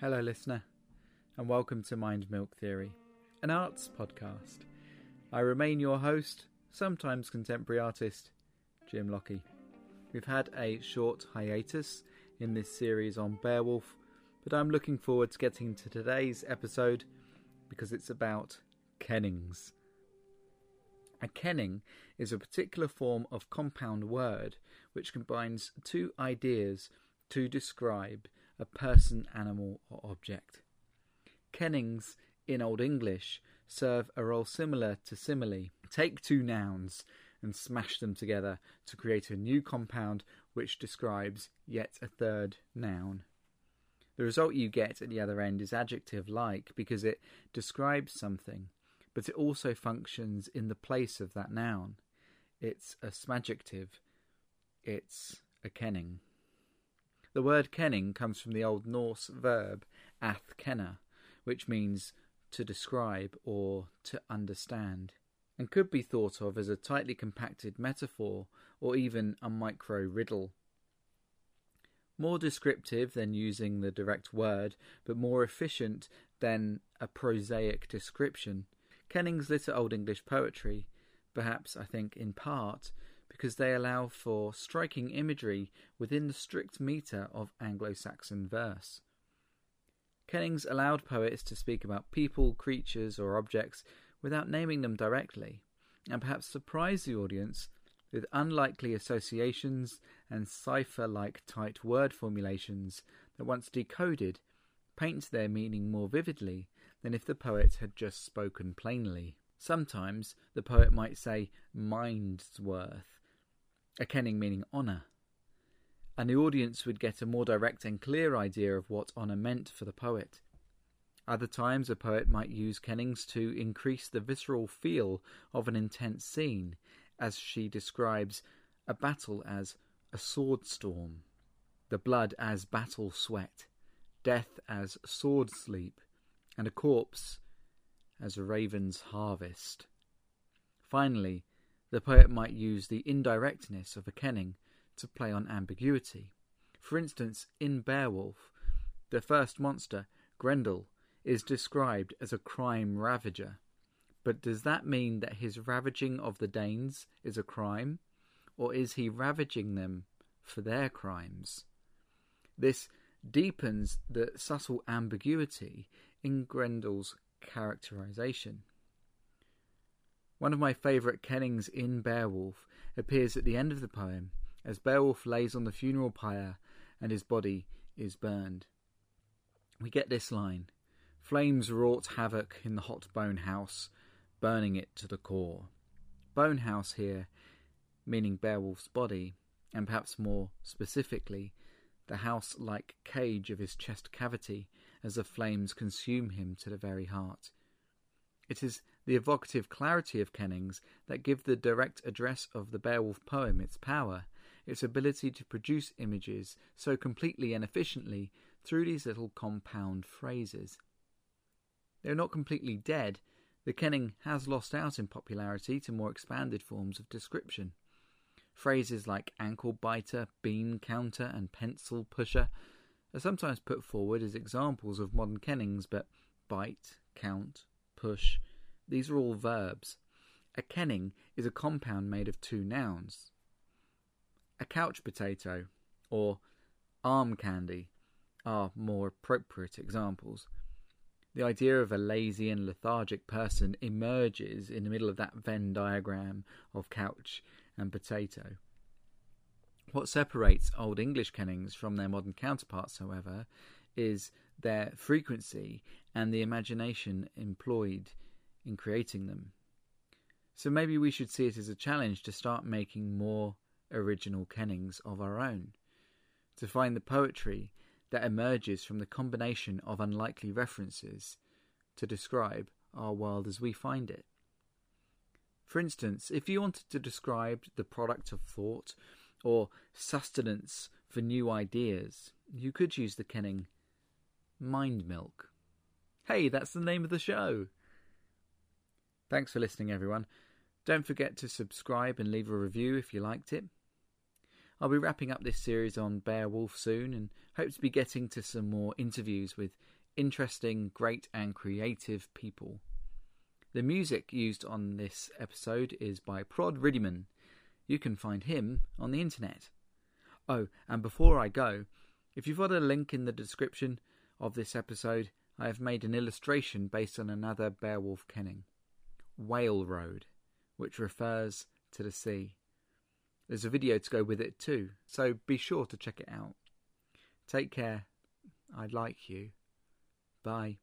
Hello, listener, and welcome to Mind Milk Theory, an arts podcast. I remain your host, sometimes contemporary artist, Jim Lockie. We've had a short hiatus in this series on Beowulf, but I'm looking forward to getting to today's episode because it's about kennings. A kenning is a particular form of compound word which combines two ideas to describe a person, animal, or object. Kennings in Old English serve a role similar to simile. Take two nouns and smash them together to create a new compound which describes yet a third noun. The result you get at the other end is adjective like because it describes something, but it also functions in the place of that noun. It's a smadjective. It's a kenning. The word kenning comes from the Old Norse verb ath kenna, which means to describe or to understand, and could be thought of as a tightly compacted metaphor or even a micro riddle. More descriptive than using the direct word, but more efficient than a prosaic description. Kennings litter Old English poetry, perhaps, I think, in part, because they allow for striking imagery within the strict metre of Anglo Saxon verse. Kennings allowed poets to speak about people, creatures, or objects without naming them directly, and perhaps surprise the audience with unlikely associations and cipher like tight word formulations that, once decoded, paint their meaning more vividly than if the poet had just spoken plainly. Sometimes the poet might say mind's worth a kenning meaning honour. And the audience would get a more direct and clear idea of what honour meant for the poet. Other times, a poet might use kennings to increase the visceral feel of an intense scene, as she describes a battle as a sword storm, the blood as battle sweat, death as sword sleep, and a corpse as a raven's harvest. Finally, the poet might use the indirectness of a kenning to play on ambiguity. For instance, in Beowulf, the first monster, Grendel, is described as a crime ravager. But does that mean that his ravaging of the Danes is a crime? Or is he ravaging them for their crimes? This deepens the subtle ambiguity in Grendel's characterization. One of my favourite kennings in Beowulf appears at the end of the poem as Beowulf lays on the funeral pyre and his body is burned. We get this line Flames wrought havoc in the hot bone house, burning it to the core. Bone house here, meaning Beowulf's body, and perhaps more specifically, the house like cage of his chest cavity as the flames consume him to the very heart. It is the evocative clarity of kennings that give the direct address of the Beowulf poem its power, its ability to produce images so completely and efficiently through these little compound phrases. Though not completely dead, the kenning has lost out in popularity to more expanded forms of description. Phrases like ankle biter, bean counter, and pencil pusher are sometimes put forward as examples of modern kennings, but bite, count, push, these are all verbs. A kenning is a compound made of two nouns. A couch potato or arm candy are more appropriate examples. The idea of a lazy and lethargic person emerges in the middle of that Venn diagram of couch and potato. What separates Old English kennings from their modern counterparts, however, is their frequency and the imagination employed in creating them. So maybe we should see it as a challenge to start making more original kennings of our own, to find the poetry that emerges from the combination of unlikely references to describe our world as we find it. For instance, if you wanted to describe the product of thought or sustenance for new ideas, you could use the kenning mind milk. Hey, that's the name of the show! Thanks for listening, everyone. Don't forget to subscribe and leave a review if you liked it. I'll be wrapping up this series on Beowulf soon and hope to be getting to some more interviews with interesting, great, and creative people. The music used on this episode is by Prod Riddiman. You can find him on the internet. Oh, and before I go, if you've got a link in the description of this episode, I have made an illustration based on another Beowulf kenning, Whale Road, which refers to the sea. There's a video to go with it too, so be sure to check it out. Take care. I like you. Bye.